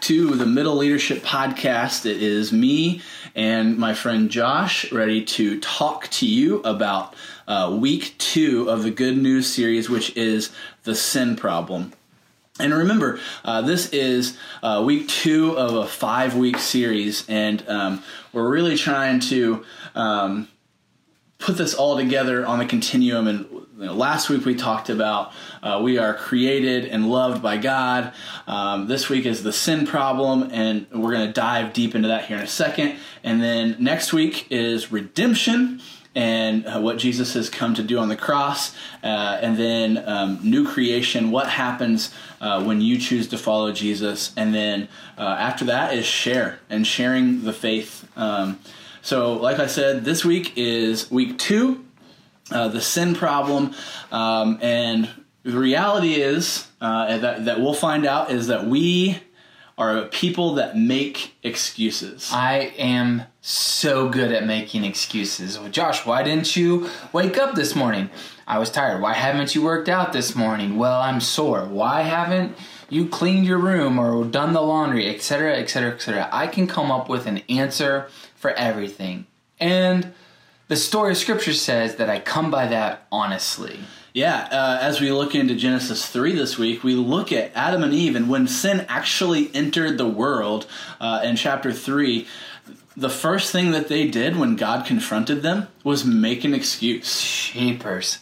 to the Middle Leadership Podcast. It is me and my friend Josh ready to talk to you about uh, week two of the Good News series, which is the sin problem. And remember, uh, this is uh, week two of a five week series, and um, we're really trying to um, put this all together on the continuum. And you know, last week we talked about uh, we are created and loved by God. Um, this week is the sin problem, and we're going to dive deep into that here in a second. And then next week is redemption and uh, what Jesus has come to do on the cross, uh, and then um, new creation, what happens uh, when you choose to follow Jesus, and then uh, after that is share and sharing the faith. Um, so, like I said, this week is week two, uh, the sin problem, um, and the reality is uh, that, that we'll find out is that we are people that make excuses. I am so good at making excuses. Well, Josh, why didn't you wake up this morning? I was tired. Why haven't you worked out this morning? Well, I'm sore. Why haven't you cleaned your room or done the laundry, etc., etc., etc.? I can come up with an answer for everything. And the story of Scripture says that I come by that honestly. Yeah, uh, as we look into Genesis 3 this week, we look at Adam and Eve, and when sin actually entered the world uh, in chapter 3, the first thing that they did when God confronted them was make an excuse. Shapers.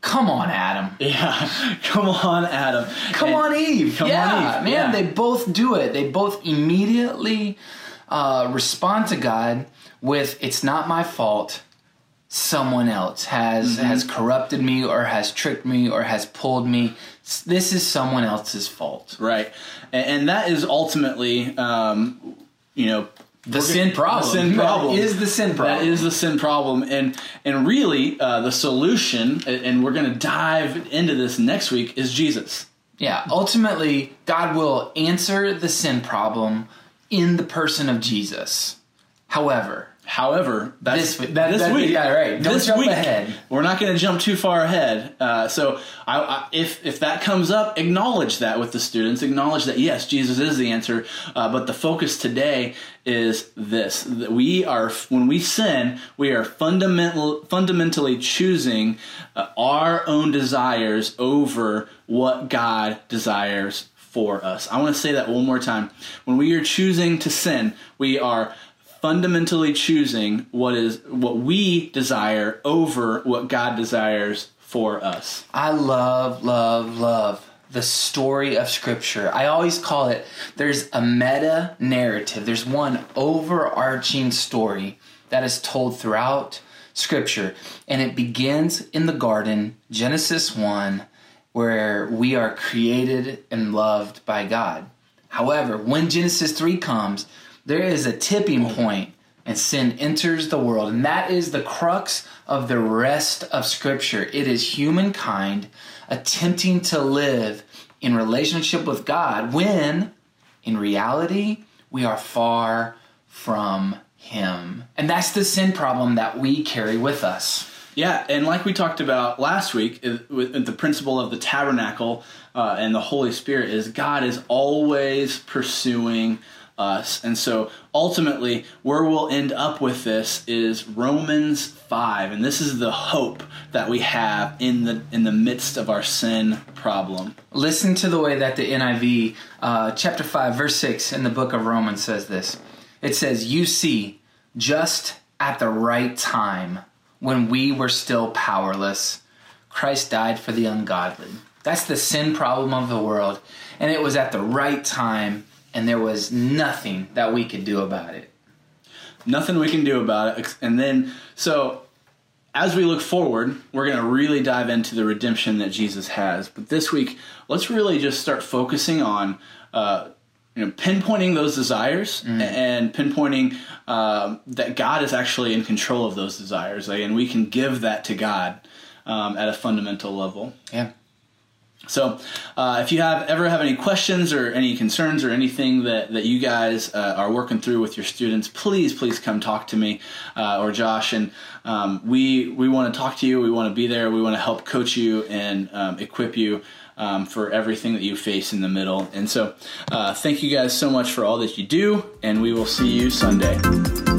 Come on, Adam. Yeah, come on, Adam. Come And- on, Eve. Come yeah, on, Eve. man, Yeah. they both do it. They both immediately uh, respond to God with, "It's not my fault. Someone else has Mm-hmm. has corrupted me, or has tricked me, or has pulled me. This is someone else's fault." Right, and, and that is ultimately, um, you know, The sin gonna- problem. The sin problem is the sin problem. That is the sin problem, and and really, uh, the solution, and and we're going to dive into this next week, is Jesus. Yeah, ultimately, God will answer the sin problem in the person of Jesus. However, However, that's This- that- this that- week. yeah, right. Don't this jump week, ahead. We're not going to jump too far ahead. Uh, so, I, I, if if that comes up, acknowledge that with the students. Acknowledge that yes, Jesus is the answer. Uh, but the focus today is this: that we are when we sin, we are fundamental fundamentally choosing uh, our own desires over what God desires for us. I want to say that one more time. When we are choosing to sin, we are fundamentally choosing what is what we desire over what God desires for us. I love, love, love the story of Scripture. I always call it there's a meta narrative, there's one overarching story that is told throughout Scripture. And it begins in the garden, Genesis 1, where we are created and loved by God. However, when Genesis 3 comes, there is a tipping point and sin enters the world. And that is the crux of the rest of Scripture. It is humankind attempting to live in relationship with God when, in reality, we are far from Him. And that's the sin problem that we carry with us. Yeah, and like we talked about last week, with the principle of the tabernacle uh, and the Holy Spirit is God is always pursuing us, and so ultimately, where we'll end up with this is Romans five, and this is the hope that we have in the in the midst of our sin problem. Listen to the way that the NIV, uh, chapter 5, verse 6 in the book of Romans says this. It says, You see, just at the right time, when we were still powerless, Christ died for the ungodly. That's the sin problem of the world. And it was at the right time, and there was nothing that we could do about it. nothing we can do about it. And then, so as we look forward, we're going to really dive into the redemption that Jesus has. But this week, let's really just start focusing on. Uh, you know, pinpointing those desires and pinpointing um, that God is actually in control of those desires, like, and we can give that to God um, at a fundamental level. Yeah. So, uh, if you have ever have any questions or any concerns or anything that, that you guys uh, are working through with your students, please, please come talk to me uh, or Josh. And um, we we want to talk to you. We want to be there. We want to help coach you and um, equip you um, for everything that you face in the middle. And so, uh, thank you guys so much for all that you do, and we will see you Sunday.